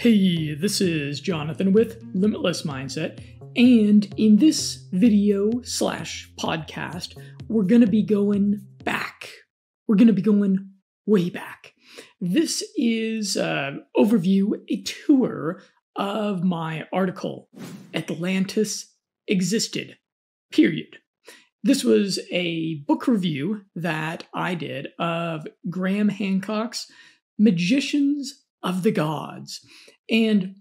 Hey, this is Jonathan with Limitless Mindset, and in this video slash podcast, we're going to be going back. We're going to be going way back. This is an overview, a tour of my article, Atlantis Existed, period. This was a book review that I did of Graham Hancock's Magicians of the Gods. And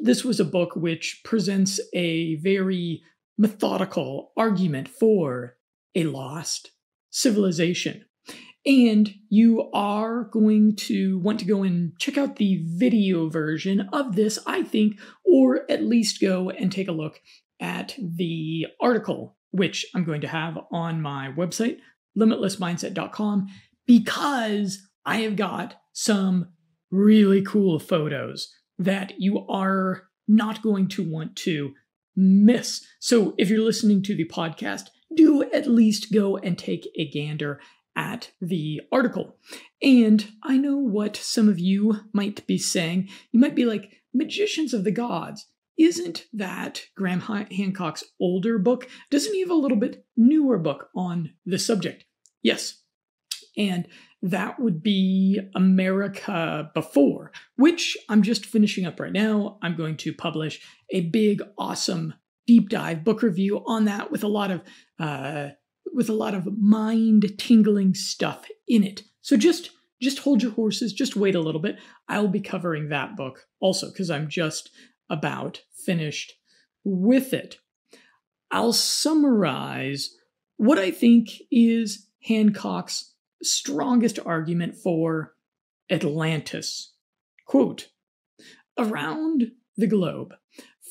this was a book which presents a very methodical argument for a lost civilization. And you are going to want to go and check out the video version of this, I think, or at least go and take a look at the article, which I'm going to have on my website, limitlessmindset.com, because I have got some really cool photos that you are not going to want to miss. So if you're listening to the podcast, do at least go and take a gander at the article. And I know what some of you might be saying. You might be like, Magicians of the Gods. Isn't that Graham Hancock's older book? Doesn't he have a little bit newer book on the subject? Yes. And that would be America Before, which I'm just finishing up right now. I'm going to publish a big, awesome deep dive book review on that with a lot of uh, with a lot of mind tingling stuff in it. So just just hold your horses, just wait a little bit. I'll be covering that book also because I'm just about finished with it. I'll summarize what I think is Hancock's strongest argument for Atlantis. Quote Around the globe,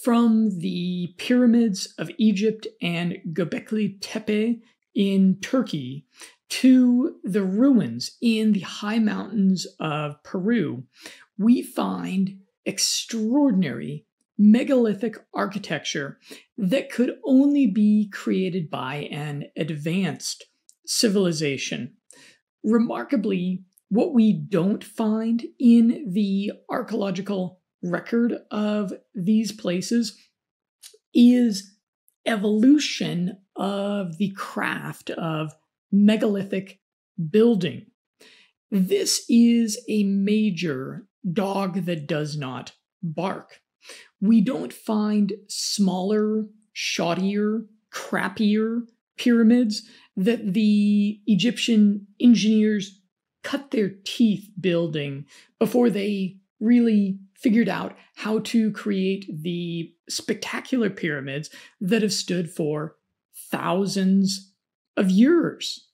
from the pyramids of Egypt and Göbekli Tepe in Turkey to the ruins in the high mountains of Peru, we find extraordinary megalithic architecture that could only be created by an advanced civilization remarkably, what we don't find in the archaeological record of these places is evolution of the craft of megalithic building. This is a major dog that does not bark. We don't find smaller, shoddier, crappier pyramids that the Egyptian engineers cut their teeth building before they really figured out how to create the spectacular pyramids that have stood for thousands of years.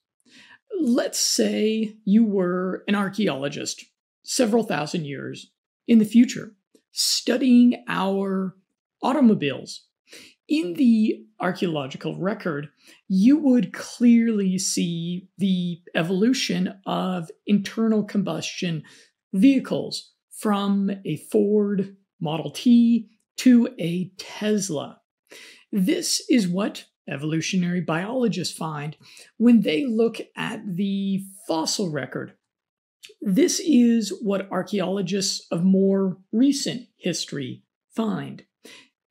Let's say you were an archaeologist several thousand years in the future, studying our automobiles in the archaeological record, you would clearly see the evolution of internal combustion vehicles from a Ford Model T to a Tesla. This is what evolutionary biologists find when they look at the fossil record. This is what archaeologists of more recent history find.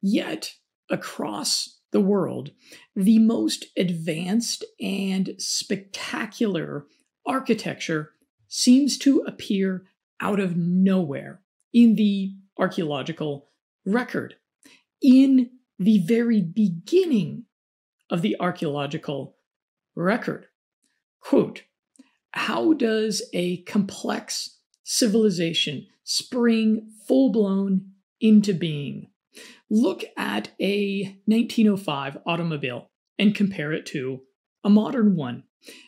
Yet, across the world, the most advanced and spectacular architecture seems to appear out of nowhere in the archaeological record. In the very beginning of the archaeological record. Quote, how does a complex civilization spring full blown into being? Look at a 1905 automobile and compare it to a modern one.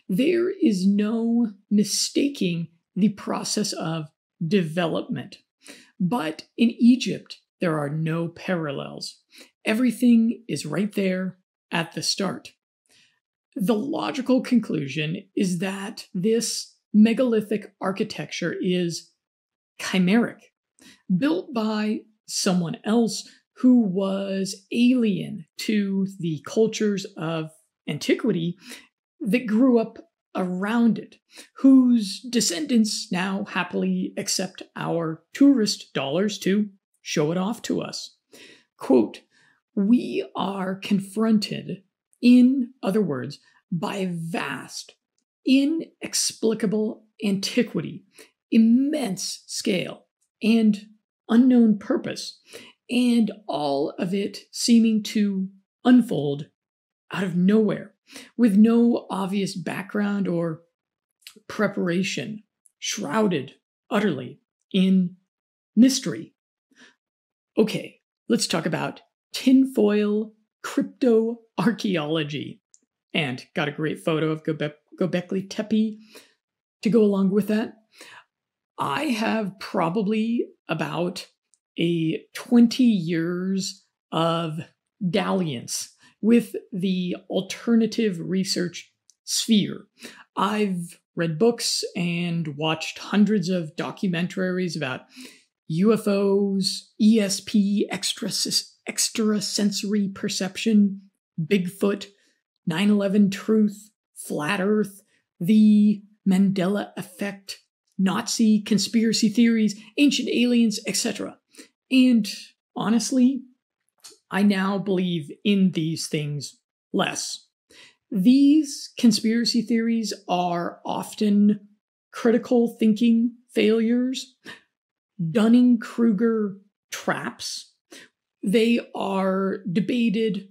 There is no mistaking the process of development. But in Egypt, there are no parallels. Everything is right there at the start. The logical conclusion is that this megalithic architecture is chimeric, built by someone else who was alien to the cultures of antiquity that grew up around it, whose descendants now happily accept our tourist dollars to show it off to us. Quote, we are confronted, in other words, by vast, inexplicable antiquity, immense scale, and unknown purpose, and all of it seeming to unfold out of nowhere with no obvious background or preparation, shrouded utterly in mystery. Okay, let's talk about tinfoil crypto archaeology. And got a great photo of Göbe- Göbekli Tepe to go along with that. I have probably about a 20 years of dalliance with the alternative research sphere. I've read books and watched hundreds of documentaries about UFOs, ESP, extra, extrasensory perception, Bigfoot, 9 11 truth, flat earth, the Mandela effect, Nazi conspiracy theories, ancient aliens, etc. And honestly, I now believe in these things less. These conspiracy theories are often critical thinking failures, Dunning Kruger traps. They are debated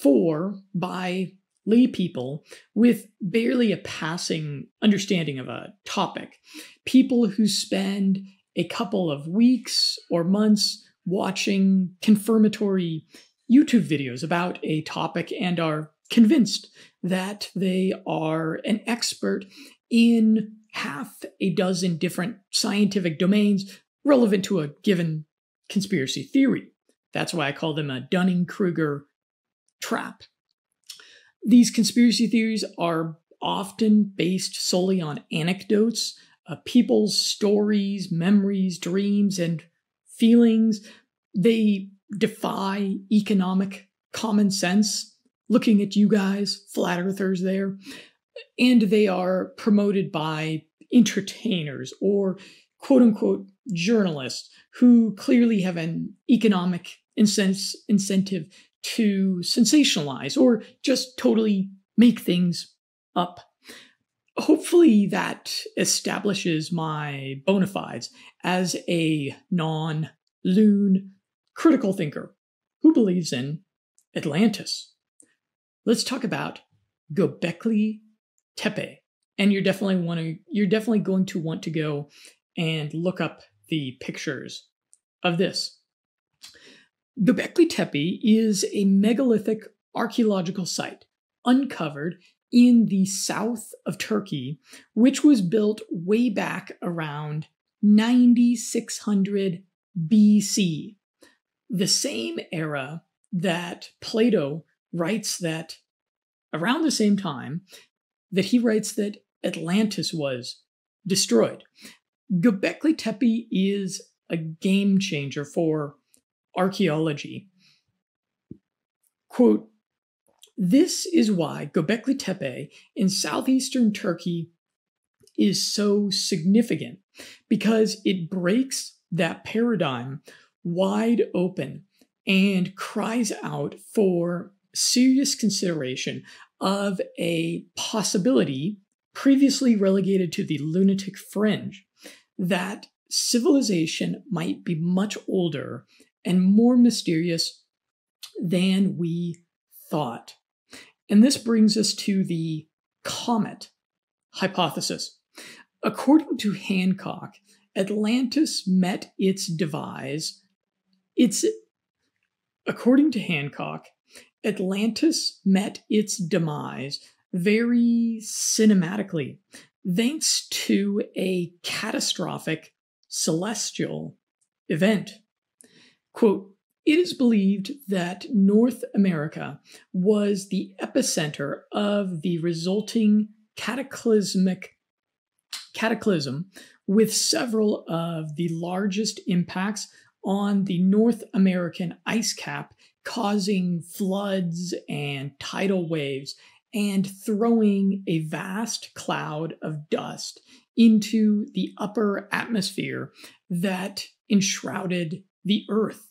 for by lay people with barely a passing understanding of a topic. People who spend a couple of weeks or months watching confirmatory YouTube videos about a topic and are convinced that they are an expert in half a dozen different scientific domains relevant to a given conspiracy theory. That's why I call them a Dunning Kruger trap. These conspiracy theories are often based solely on anecdotes, uh, people's stories, memories, dreams, and feelings. They defy economic common sense. Looking at you guys, flat earthers there. And they are promoted by entertainers or quote unquote journalists who clearly have an economic incentive to sensationalize or just totally make things up. Hopefully, that establishes my bona fides as a non loon critical thinker who believes in Atlantis. Let's talk about Göbekli Tepe. And you're definitely want to, you're definitely going to want to go and look up the pictures of this. Göbekli Tepe is a megalithic archaeological site uncovered in the south of Turkey, which was built way back around 9600 BC, the same era that Plato writes that around the same time that he writes that Atlantis was destroyed. Göbekli Tepe is a game changer for archaeology. Quote, this is why Göbekli Tepe in southeastern Turkey is so significant because it breaks that paradigm wide open and cries out for serious consideration of a possibility previously relegated to the lunatic fringe that civilization might be much older and more mysterious than we thought. And this brings us to the comet hypothesis. According to Hancock, Atlantis met its demise. It's according to Hancock, Atlantis met its demise very cinematically, thanks to a catastrophic celestial event. Quote, it is believed that North America was the epicenter of the resulting cataclysmic cataclysm with several of the largest impacts on the North American ice cap causing floods and tidal waves and throwing a vast cloud of dust into the upper atmosphere that enshrouded the Earth,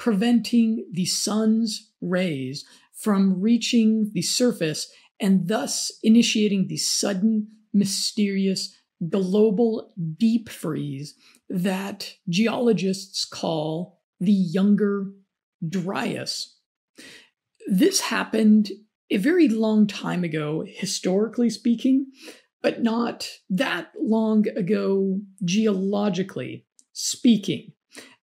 preventing the sun's rays from reaching the surface and thus initiating the sudden, mysterious, global deep freeze that geologists call the Younger Dryas. This happened a very long time ago, historically speaking, but not that long ago, geologically speaking.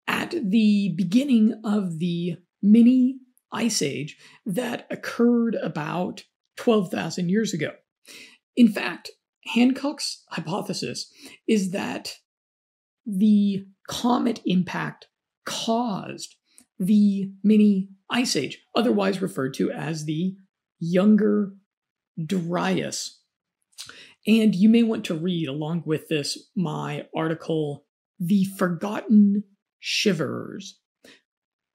At the beginning of the mini ice age that occurred about 12,000 years ago. In fact, Hancock's hypothesis is that the comet impact caused the mini ice age, otherwise referred to as the Younger Dryas. And you may want to read along with this my article, The Forgotten Shivers.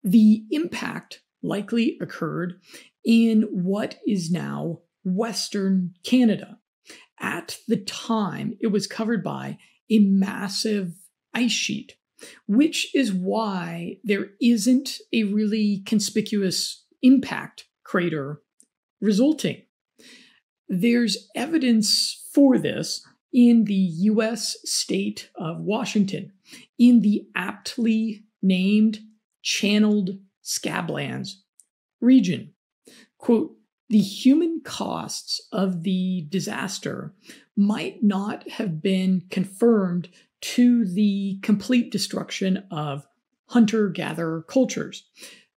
The impact likely occurred in what is now Western Canada. At the time, it was covered by a massive ice sheet, which is why there isn't a really conspicuous impact crater resulting. There's evidence for this in the US state of Washington, in the aptly named Channeled Scablands region. Quote, the human costs of the disaster might not have been confirmed to the complete destruction of hunter gatherer cultures,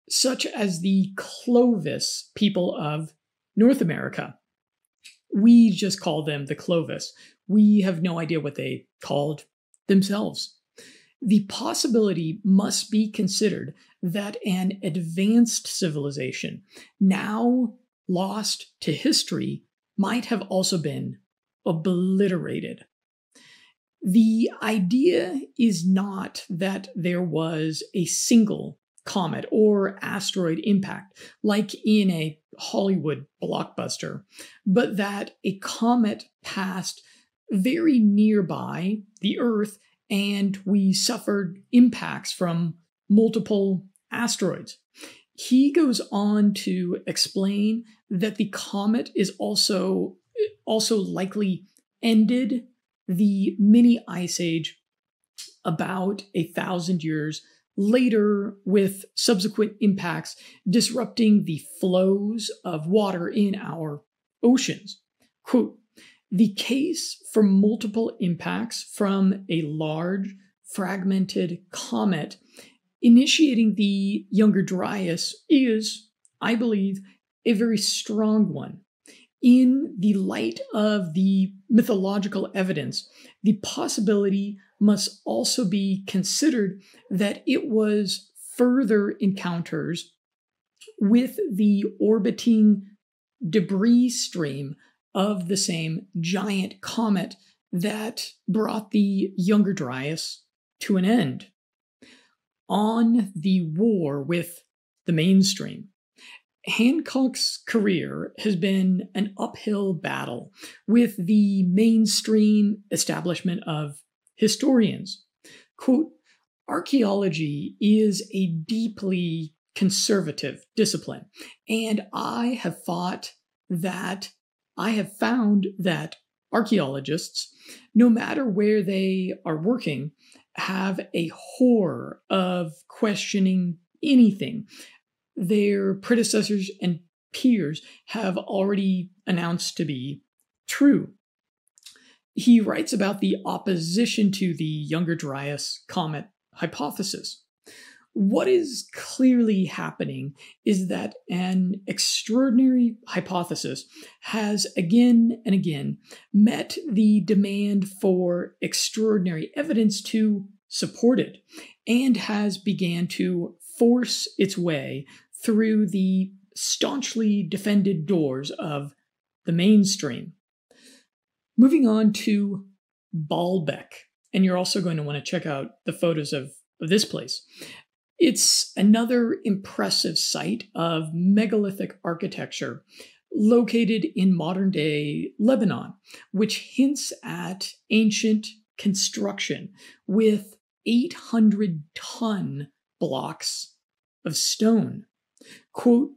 such as the Clovis people of North America. We just call them the Clovis. We have no idea what they called themselves. The possibility must be considered that an advanced civilization, now lost to history, might have also been obliterated. The idea is not that there was a single comet or asteroid impact, like in a Hollywood blockbuster, but that a comet passed very nearby the Earth and we suffered impacts from multiple asteroids. He goes on to explain that the comet is also also likely ended the mini ice age about a thousand years later with subsequent impacts disrupting the flows of water in our oceans. Quote, the case for multiple impacts from a large fragmented comet initiating the Younger Dryas is, I believe, a very strong one. In the light of the mythological evidence, the possibility must also be considered that it was further encounters with the orbiting debris stream of the same giant comet that brought the Younger Dryas to an end. On the war with the mainstream, Hancock's career has been an uphill battle with the mainstream establishment of historians. Quote, archaeology is a deeply conservative discipline, and I have fought that, I have found that archaeologists, no matter where they are working, have a horror of questioning anything their predecessors and peers have already announced to be true. He writes about the opposition to the Younger Dryas comet hypothesis. What is clearly happening is that an extraordinary hypothesis has again and again met the demand for extraordinary evidence to support it and has began to force its way through the staunchly defended doors of the mainstream. Moving on to Baalbek, and you're also going to want to check out the photos of, of this place. It's another impressive site of megalithic architecture located in modern day Lebanon, which hints at ancient construction with 800 ton blocks of stone. Quote,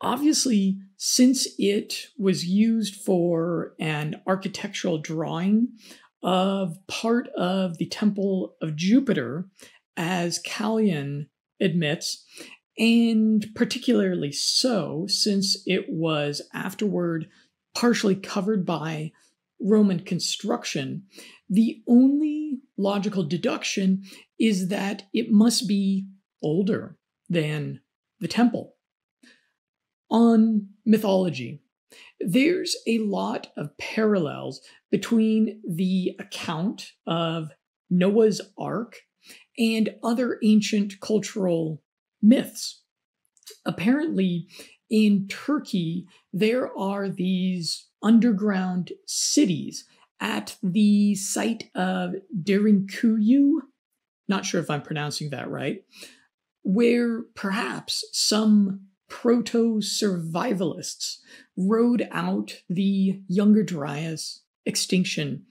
obviously, since it was used for an architectural drawing of part of the Temple of Jupiter, as Kalayan admits, and particularly so since it was afterward partially covered by Roman construction, the only logical deduction is that it must be older than the temple. On mythology, there's a lot of parallels between the account of Noah's Ark and other ancient cultural myths. Apparently, in Turkey, there are these underground cities at the site of Derinkuyu, not sure if I'm pronouncing that right, where perhaps some proto survivalists rode out the Younger Dryas extinction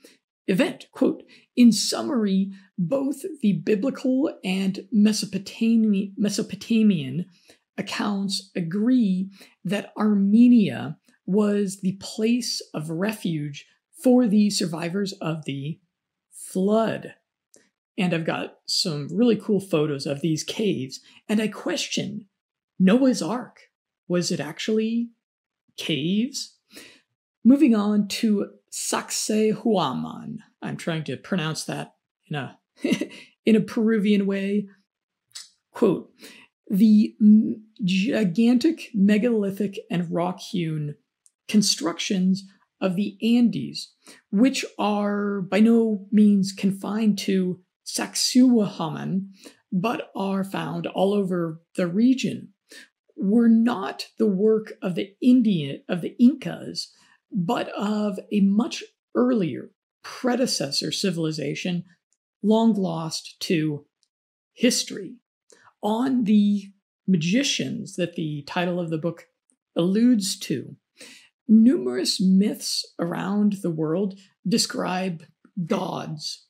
event. Quote, in summary, both the biblical and Mesopotami- Mesopotamian accounts agree that Armenia was the place of refuge for the survivors of the flood. And I've got some really cool photos of these caves. And I question Noah's Ark. Was it actually caves? Moving on to Sacsayhuaman. I'm trying to pronounce that in a in a Peruvian way. Quote, the gigantic megalithic and rock hewn constructions of the Andes, which are by no means confined to Sacsayhuaman, but are found all over the region, were not the work of the Indian of the Incas, but of a much earlier predecessor civilization long lost to history. On the magicians that the title of the book alludes to, numerous myths around the world describe gods,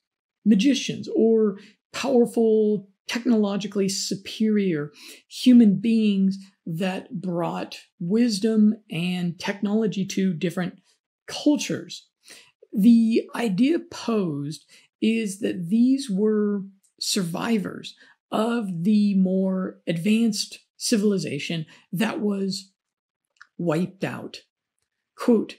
magicians, or powerful, technologically superior human beings that brought wisdom and technology to different cultures. The idea posed is that these were survivors of the more advanced civilization that was wiped out. Quote,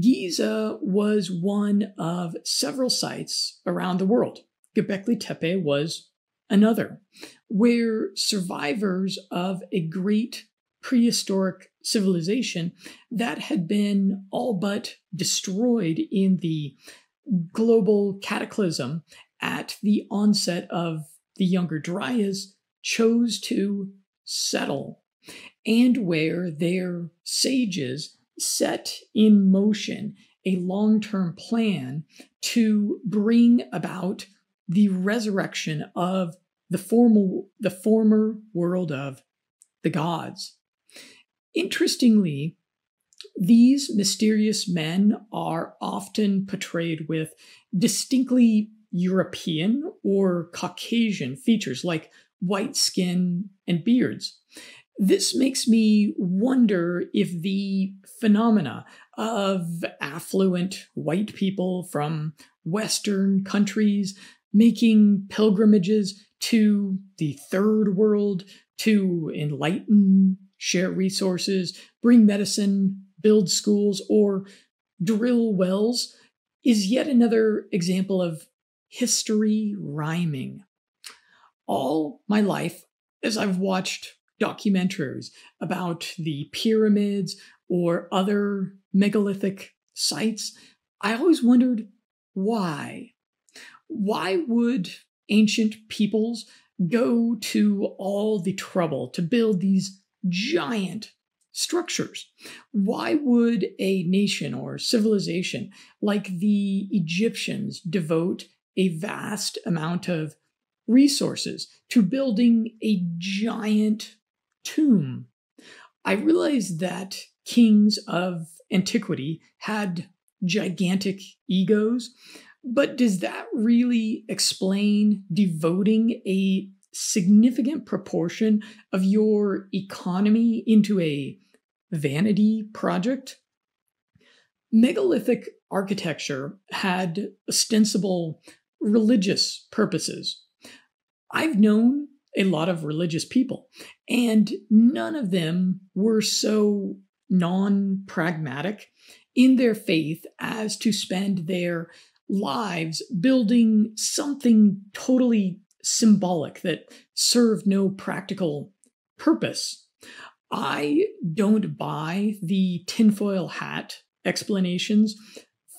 Giza was one of several sites around the world. Göbekli Tepe was another, where survivors of a great prehistoric civilization that had been all but destroyed in the global cataclysm at the onset of the Younger Dryas chose to settle, and where their sages set in motion a long term plan to bring about the resurrection of the formal the former world of the gods. Interestingly, these mysterious men are often portrayed with distinctly European or Caucasian features like white skin and beards. This makes me wonder if the phenomena of affluent white people from Western countries making pilgrimages to the third world to enlighten, share resources, bring medicine, build schools, or drill wells is yet another example of history rhyming. All my life, as I've watched documentaries about the pyramids or other megalithic sites, I always wondered why. Why would ancient peoples go to all the trouble to build these giant structures. Why would a nation or civilization like the Egyptians devote a vast amount of resources to building a giant tomb? I realize that kings of antiquity had gigantic egos, but does that really explain devoting a significant proportion of your economy into a vanity project, megalithic architecture had ostensible religious purposes. I've known a lot of religious people, and none of them were so non pragmatic in their faith as to spend their lives building something totally symbolic that served no practical purpose. I don't buy the tinfoil hat explanations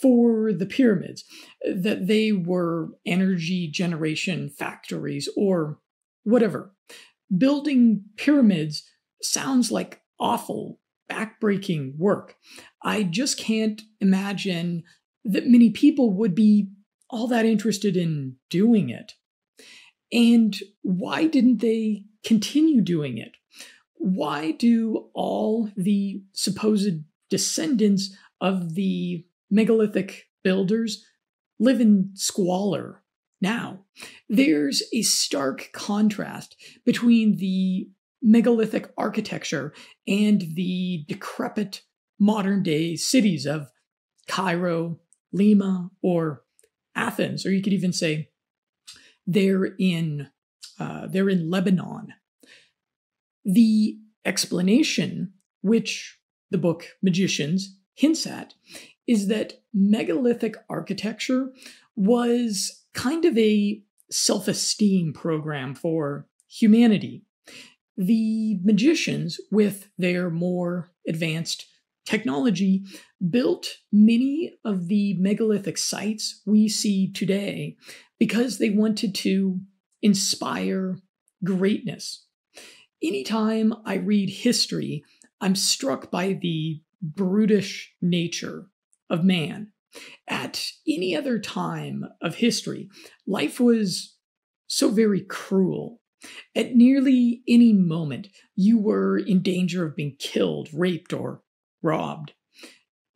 for the pyramids, that they were energy generation factories or whatever. Building pyramids sounds like awful, backbreaking work. I just can't imagine that many people would be all that interested in doing it. And why didn't they continue doing it? Why do all the supposed descendants of the megalithic builders live in squalor now? There's a stark contrast between the megalithic architecture and the decrepit modern day cities of Cairo, Lima, or Athens, or you could even say they're in uh, they're in Lebanon. The explanation, which the book Magicians hints at, is that megalithic architecture was kind of a self esteem program for humanity. The magicians, with their more advanced technology, built many of the megalithic sites we see today because they wanted to inspire greatness. Anytime I read history, I'm struck by the brutish nature of man. At any other time of history, life was so very cruel. At nearly any moment, you were in danger of being killed, raped, or robbed.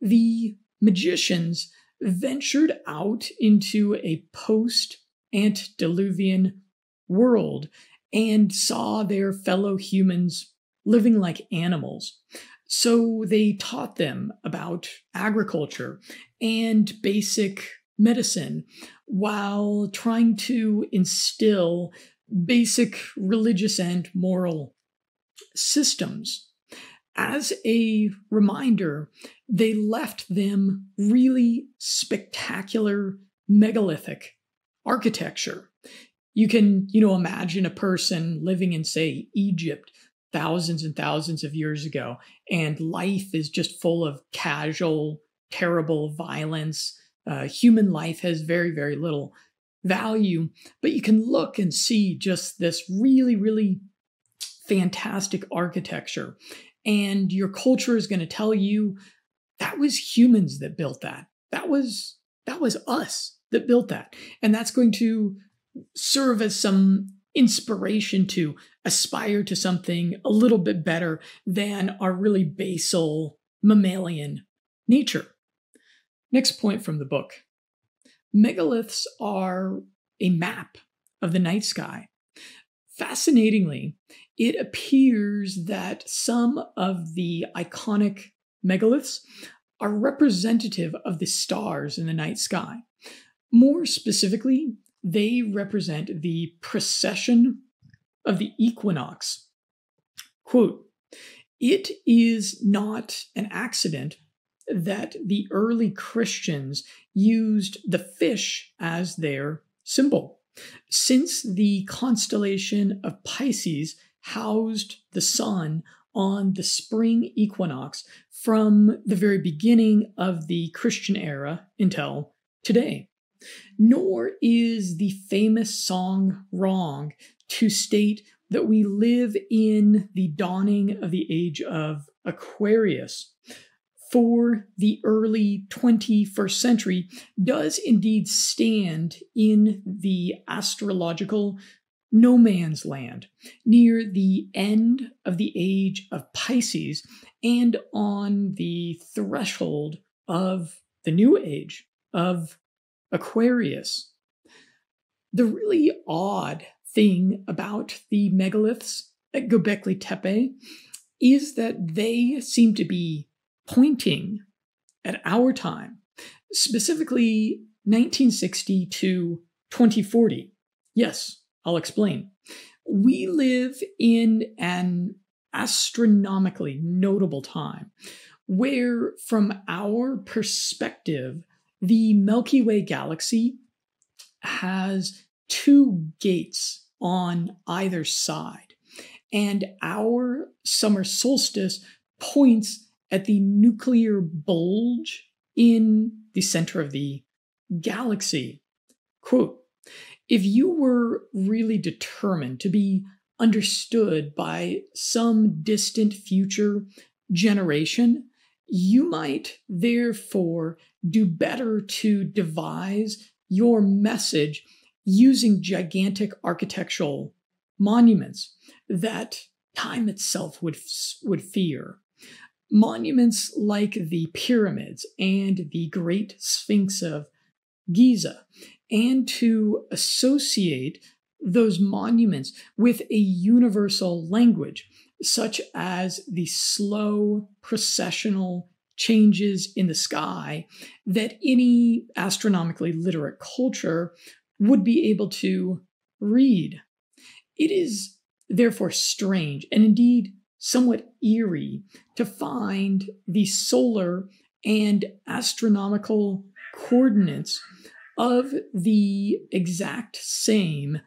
The magicians ventured out into a post antediluvian world and saw their fellow humans living like animals. So they taught them about agriculture and basic medicine while trying to instill basic religious and moral systems. As a reminder, they left them really spectacular megalithic architecture. You can, you know, imagine a person living in, say, Egypt thousands and thousands of years ago, and life is just full of casual, terrible violence. Uh, human life has very, very little value, but you can look and see just this really, really fantastic architecture. And your culture is going to tell you that was humans that built that. That was that was us that built that. And that's going to serve as some inspiration to aspire to something a little bit better than our really basal mammalian nature. Next point from the book megaliths are a map of the night sky. Fascinatingly, it appears that some of the iconic megaliths are representative of the stars in the night sky. More specifically, they represent the precession of the equinox. Quote, it is not an accident that the early Christians used the fish as their symbol, since the constellation of Pisces housed the sun on the spring equinox from the very beginning of the Christian era until today. Nor is the famous song wrong to state that we live in the dawning of the age of Aquarius. For the early 21st century does indeed stand in the astrological no man's land, near the end of the age of Pisces and on the threshold of the new age of Aquarius. The really odd thing about the megaliths at Göbekli Tepe is that they seem to be pointing at our time, specifically 1960 to 2040. Yes, I'll explain. We live in an astronomically notable time where, from our perspective, the Milky Way galaxy has two gates on either side, and our summer solstice points at the nuclear bulge in the center of the galaxy. Quote If you were really determined to be understood by some distant future generation, you might therefore do better to devise your message using gigantic architectural monuments that time itself would, would fear. Monuments like the pyramids and the Great Sphinx of Giza, and to associate those monuments with a universal language, such as the slow precessional changes in the sky that any astronomically literate culture would be able to read. It is therefore strange and indeed somewhat eerie to find the solar and astronomical coordinates of the exact same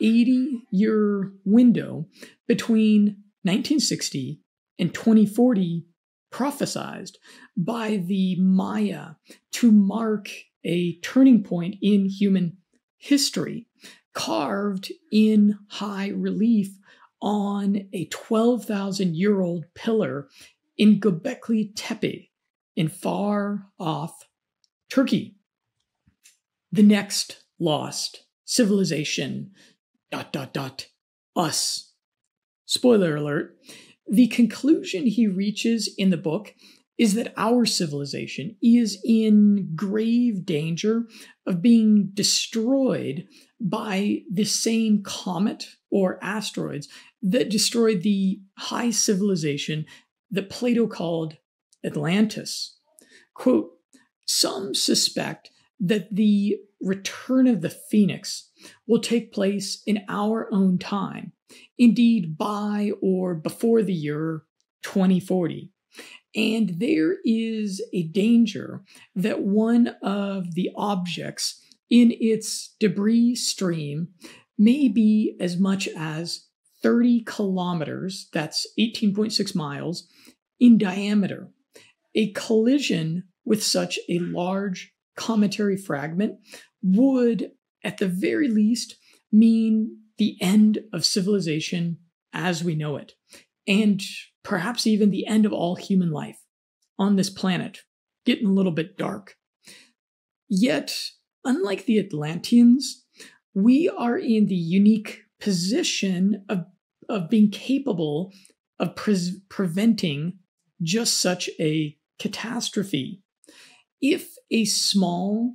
80 year window between 1960 and 2040 prophesized by the Maya to mark a turning point in human history, carved in high relief on a 12,000 year old pillar in Göbekli Tepe in far off Turkey. The next lost civilization, dot, dot, dot, us. Spoiler alert. The conclusion he reaches in the book is that our civilization is in grave danger of being destroyed by the same comet or asteroids that destroyed the high civilization that Plato called Atlantis. Quote, some suspect that the return of the phoenix will take place in our own time, indeed by or before the year 2040. And there is a danger that one of the objects in its debris stream may be as much as 30 kilometers, that's 18.6 miles, in diameter. A collision with such a large cometary fragment would, at the very least, mean the end of civilization as we know it, and perhaps even the end of all human life on this planet, getting a little bit dark. Yet, unlike the Atlanteans, we are in the unique position of, of being capable of pre- preventing just such a catastrophe. If a small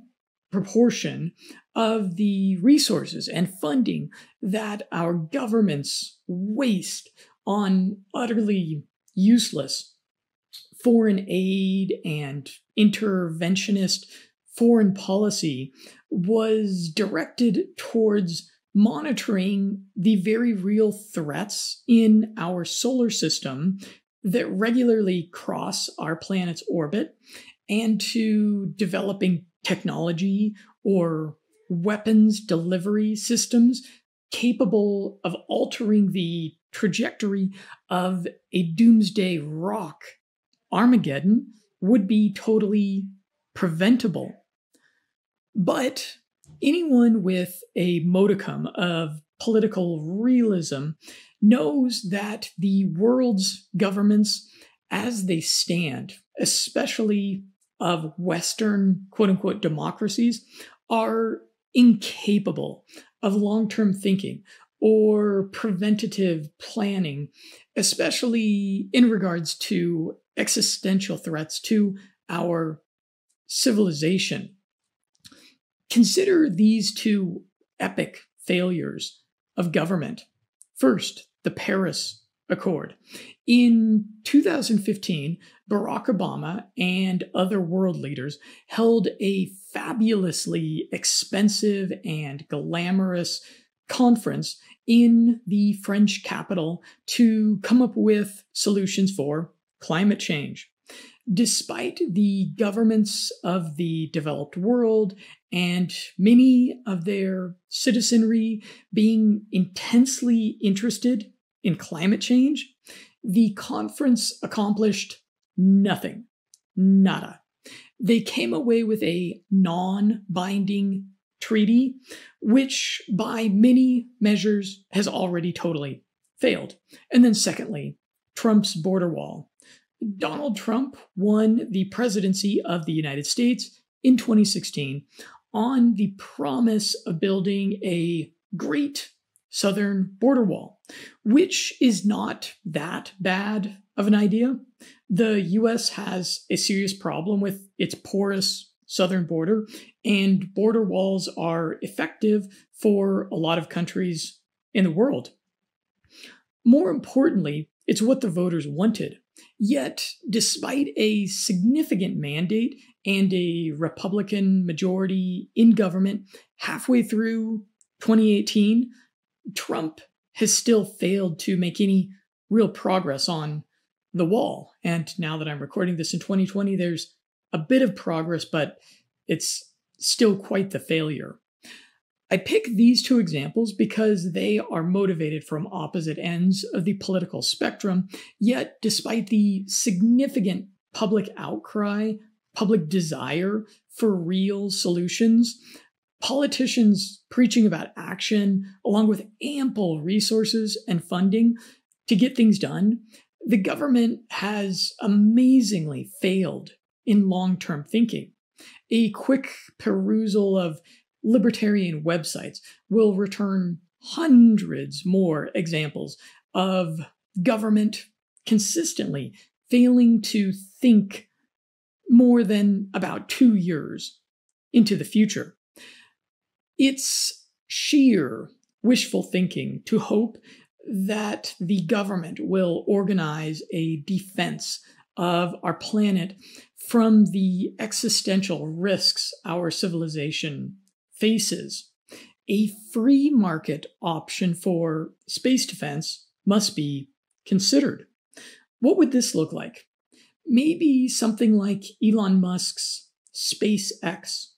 proportion of the resources and funding that our governments waste on utterly useless foreign aid and interventionist foreign policy was directed towards monitoring the very real threats in our solar system that regularly cross our planet's orbit and to developing technology or weapons delivery systems capable of altering the trajectory of a doomsday rock, Armageddon would be totally preventable. But anyone with a modicum of political realism knows that the world's governments, as they stand, especially of Western quote unquote democracies, are incapable of long term thinking or preventative planning, especially in regards to existential threats to our civilization. Consider these two epic failures of government. First, the Paris Accord. In 2015, Barack Obama and other world leaders held a fabulously expensive and glamorous conference in the French capital to come up with solutions for climate change. Despite the governments of the developed world and many of their citizenry being intensely interested in climate change, the conference accomplished nothing. Nada. They came away with a non binding treaty, which by many measures has already totally failed. And then, secondly, Trump's border wall. Donald Trump won the presidency of the United States in 2016 on the promise of building a great southern border wall, which is not that bad of an idea. The US has a serious problem with its porous southern border, and border walls are effective for a lot of countries in the world. More importantly, it's what the voters wanted. Yet, despite a significant mandate and a Republican majority in government halfway through 2018, Trump has still failed to make any real progress on the wall. And now that I'm recording this in 2020, there's a bit of progress, but it's still quite the failure. I pick these two examples because they are motivated from opposite ends of the political spectrum, yet, despite the significant public outcry, public desire for real solutions, politicians preaching about action, along with ample resources and funding to get things done, the government has amazingly failed in long term thinking. A quick perusal of libertarian websites will return hundreds more examples of government consistently failing to think more than about two years into the future. It's sheer wishful thinking to hope that the government will organize a defense of our planet from the existential risks our civilization faces. A free market option for space defense must be considered. What would this look like? Maybe something like Elon Musk's SpaceX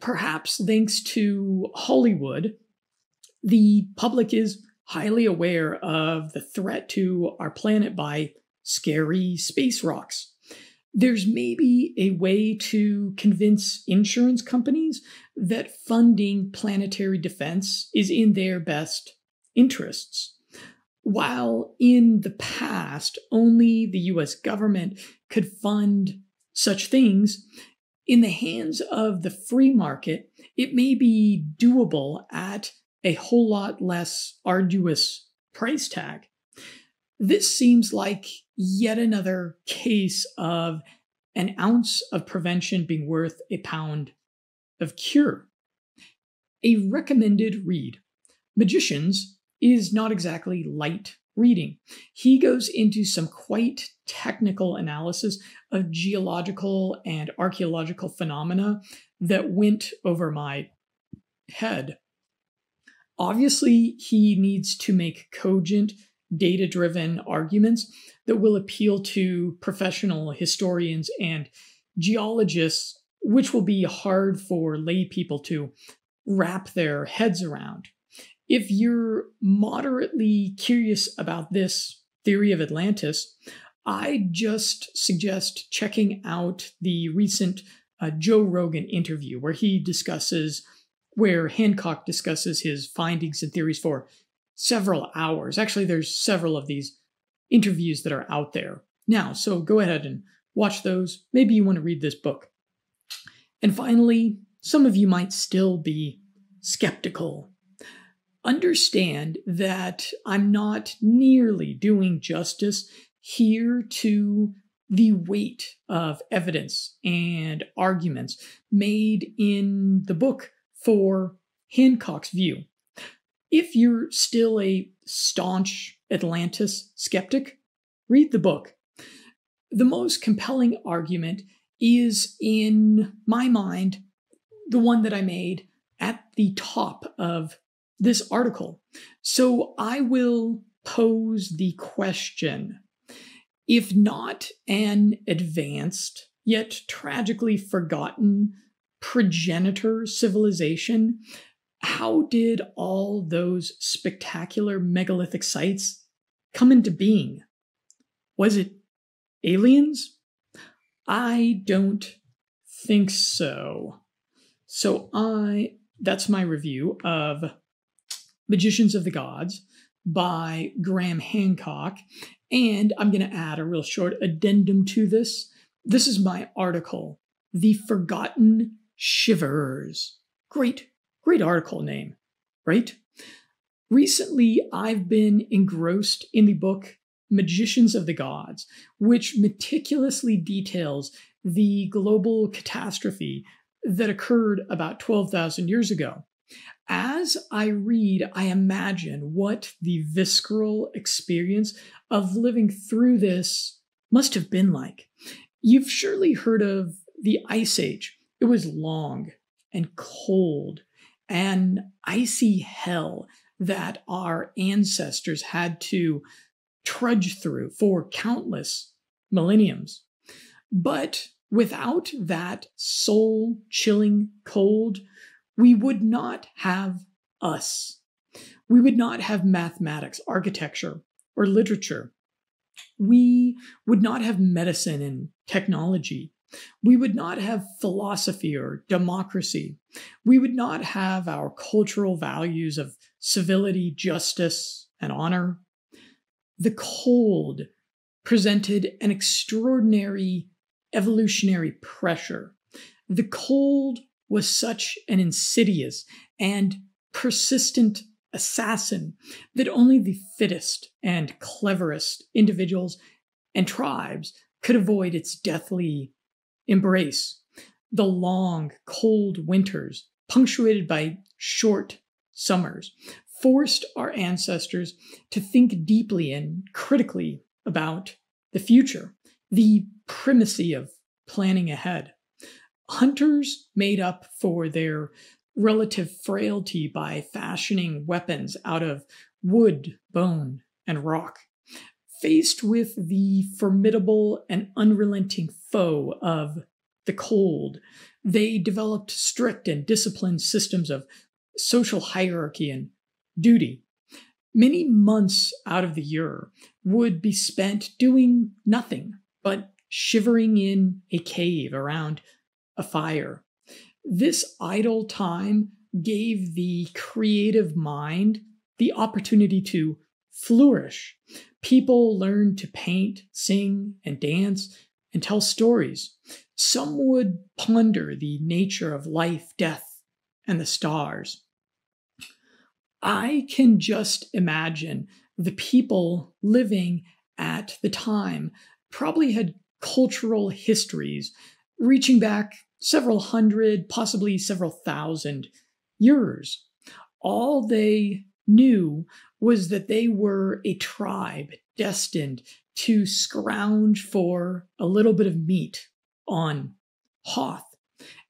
perhaps thanks to Hollywood, the public is highly aware of the threat to our planet by scary space rocks. There's maybe a way to convince insurance companies that funding planetary defense is in their best interests. While in the past, only the US government could fund such things, in the hands of the free market, it may be doable at a whole lot less arduous price tag. This seems like yet another case of an ounce of prevention being worth a pound of cure. A recommended read Magicians is not exactly light reading. He goes into some quite technical analysis of geological and archaeological phenomena that went over my head. Obviously, he needs to make cogent, data driven arguments that will appeal to professional historians and geologists, which will be hard for lay people to wrap their heads around. If you're moderately curious about this theory of Atlantis, I just suggest checking out the recent uh, Joe Rogan interview where he discusses, where Hancock discusses his findings and theories for several hours. Actually, there's several of these interviews that are out there now. So go ahead and watch those. Maybe you want to read this book. And finally, some of you might still be skeptical understand that I'm not nearly doing justice here to the weight of evidence and arguments made in the book for Hancock's view. If you're still a staunch Atlantis skeptic, read the book. The most compelling argument is, in my mind, the one that I made at the top of this article. So I will pose the question if not an advanced, yet tragically forgotten progenitor civilization, how did all those spectacular megalithic sites come into being? Was it aliens? I don't think so. So I that's my review of Magicians of the Gods by Graham Hancock. And I'm going to add a real short addendum to this. This is my article, The Forgotten Shiverers. Great, great article name, right? Recently, I've been engrossed in the book Magicians of the Gods, which meticulously details the global catastrophe that occurred about 12,000 years ago. As I read, I imagine what the visceral experience of living through this must have been like. You've surely heard of the Ice Age. It was long and cold, an icy hell that our ancestors had to trudge through for countless millenniums. But without that soul chilling cold, we would not have us. We would not have mathematics, architecture, or literature. We would not have medicine and technology. We would not have philosophy or democracy. We would not have our cultural values of civility, justice, and honor. The cold presented an extraordinary evolutionary pressure. The cold was such an insidious and persistent assassin that only the fittest and cleverest individuals and tribes could avoid its deathly embrace. The long, cold winters, punctuated by short summers, forced our ancestors to think deeply and critically about the future, the primacy of planning ahead. Hunters made up for their relative frailty by fashioning weapons out of wood, bone, and rock. Faced with the formidable and unrelenting foe of the cold, they developed strict and disciplined systems of social hierarchy and duty. Many months out of the year would be spent doing nothing but shivering in a cave around a fire. This idle time gave the creative mind the opportunity to flourish. People learned to paint, sing, and dance and tell stories. Some would ponder the nature of life, death, and the stars. I can just imagine the people living at the time probably had cultural histories reaching back several hundred, possibly several thousand years. All they knew was that they were a tribe destined to scrounge for a little bit of meat on Hoth.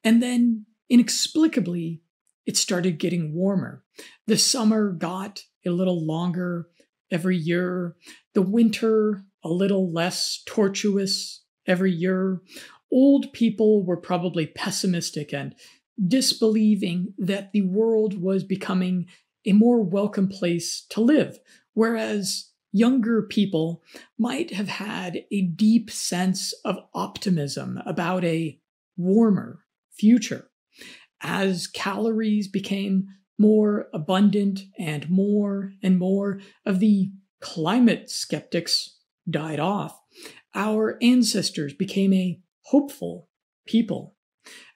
And then, inexplicably, it started getting warmer. The summer got a little longer every year, the winter a little less tortuous every year old people were probably pessimistic and disbelieving that the world was becoming a more welcome place to live, whereas younger people might have had a deep sense of optimism about a warmer future. As calories became more abundant and more and more of the climate skeptics died off, our ancestors became a hopeful people.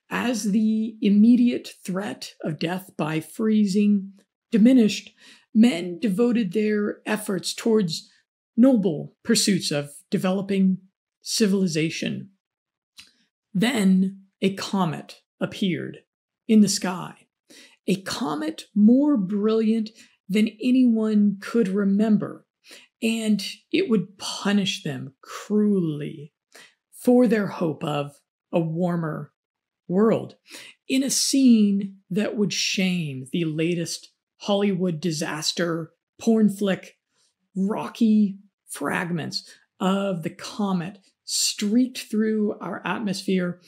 As the immediate threat of death by freezing diminished, men devoted their efforts towards noble pursuits of developing civilization. Then a comet appeared in the sky, a comet more brilliant than anyone could remember, and it would punish them cruelly for their hope of a warmer world in a scene that would shame the latest Hollywood disaster porn flick, rocky fragments of the comet streaked through our atmosphere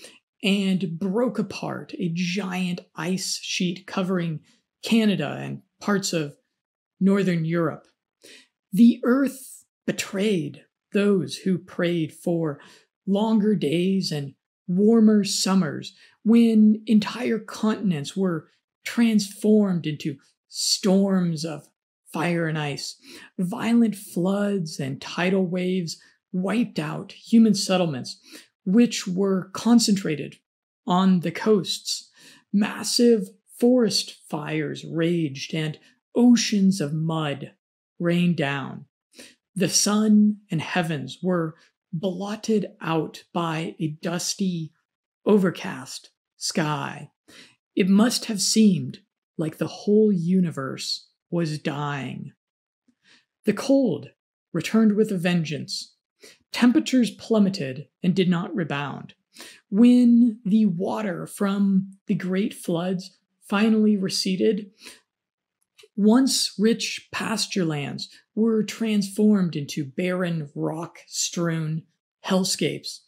and broke apart a giant ice sheet covering Canada and parts of Northern Europe. The earth betrayed those who prayed for longer days and warmer summers when entire continents were transformed into storms of fire and ice. Violent floods and tidal waves wiped out human settlements, which were concentrated on the coasts. Massive forest fires raged and oceans of mud rained down. The sun and heavens were blotted out by a dusty, overcast sky. It must have seemed like the whole universe was dying. The cold returned with a vengeance. Temperatures plummeted and did not rebound. When the water from the great floods finally receded, once rich pasture lands were transformed into barren, rock strewn hellscapes.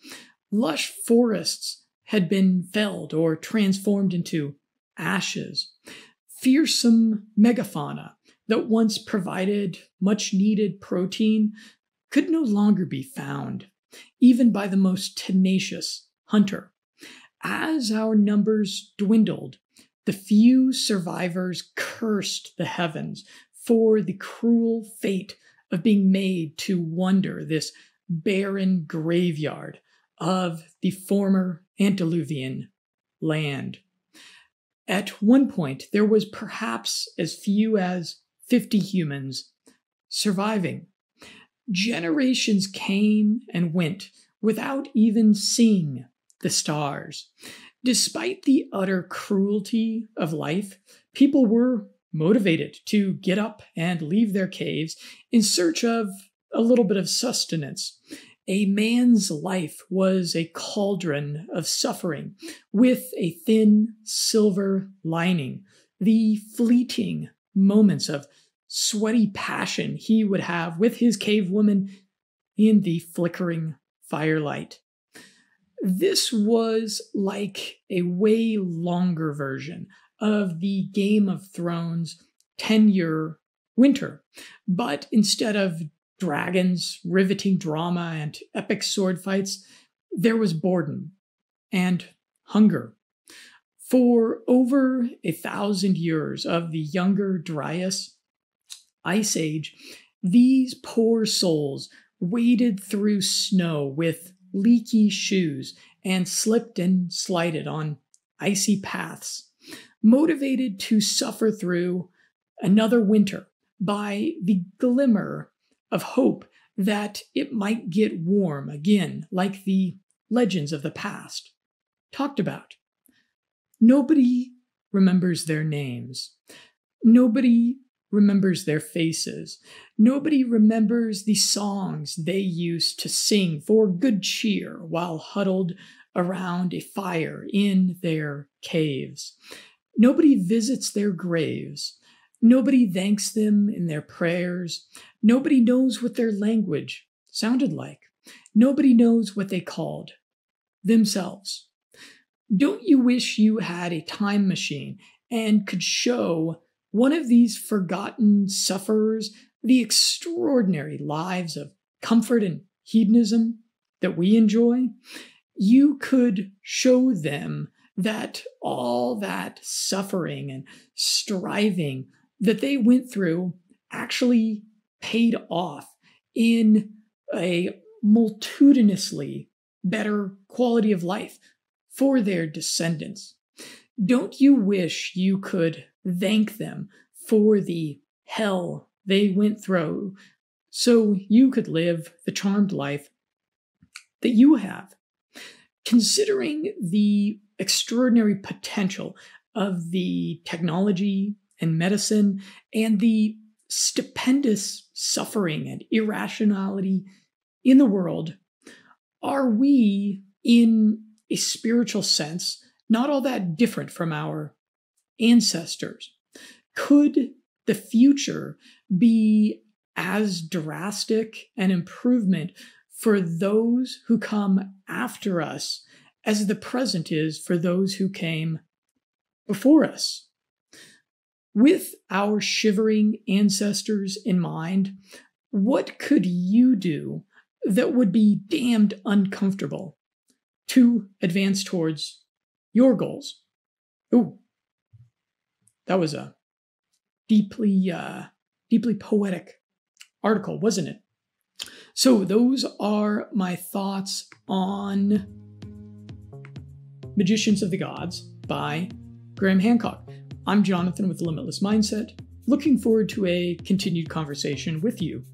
Lush forests had been felled or transformed into ashes fearsome megafauna that once provided much needed protein could no longer be found, even by the most tenacious hunter. As our numbers dwindled, the few survivors cursed the heavens for the cruel fate of being made to wander this barren graveyard of the former antediluvian land. At one point, there was perhaps as few as 50 humans surviving. Generations came and went without even seeing the stars. Despite the utter cruelty of life, people were motivated to get up and leave their caves in search of a little bit of sustenance. A man's life was a cauldron of suffering with a thin silver lining. The fleeting moments of sweaty passion he would have with his cave woman in the flickering firelight. This was like a way longer version of the Game of Thrones 10 year winter. But instead of dragons, riveting drama, and epic sword fights, there was boredom and hunger. For over a thousand years of the younger Dryas ice age, these poor souls waded through snow with leaky shoes and slipped and slided on icy paths, motivated to suffer through another winter by the glimmer of hope that it might get warm again, like the legends of the past talked about. Nobody remembers their names. Nobody remembers their faces. Nobody remembers the songs they used to sing for good cheer while huddled around a fire in their caves. Nobody visits their graves. Nobody thanks them in their prayers. Nobody knows what their language sounded like. Nobody knows what they called themselves. Don't you wish you had a time machine and could show one of these forgotten sufferers the extraordinary lives of comfort and hedonism that we enjoy? You could show them that all that suffering and striving that they went through actually paid off in a multitudinously better quality of life for their descendants. Don't you wish you could thank them for the hell they went through so you could live the charmed life that you have? Considering the extraordinary potential of the technology and medicine and the stupendous suffering and irrationality in the world, are we, in a spiritual sense, not all that different from our ancestors? Could the future be as drastic an improvement for those who come after us as the present is for those who came before us? With our shivering ancestors in mind, what could you do that would be damned uncomfortable to advance towards your goals? Ooh, that was a deeply, uh, deeply poetic article, wasn't it? So, those are my thoughts on Magicians of the Gods by Graham Hancock. I'm Jonathan with Limitless Mindset, looking forward to a continued conversation with you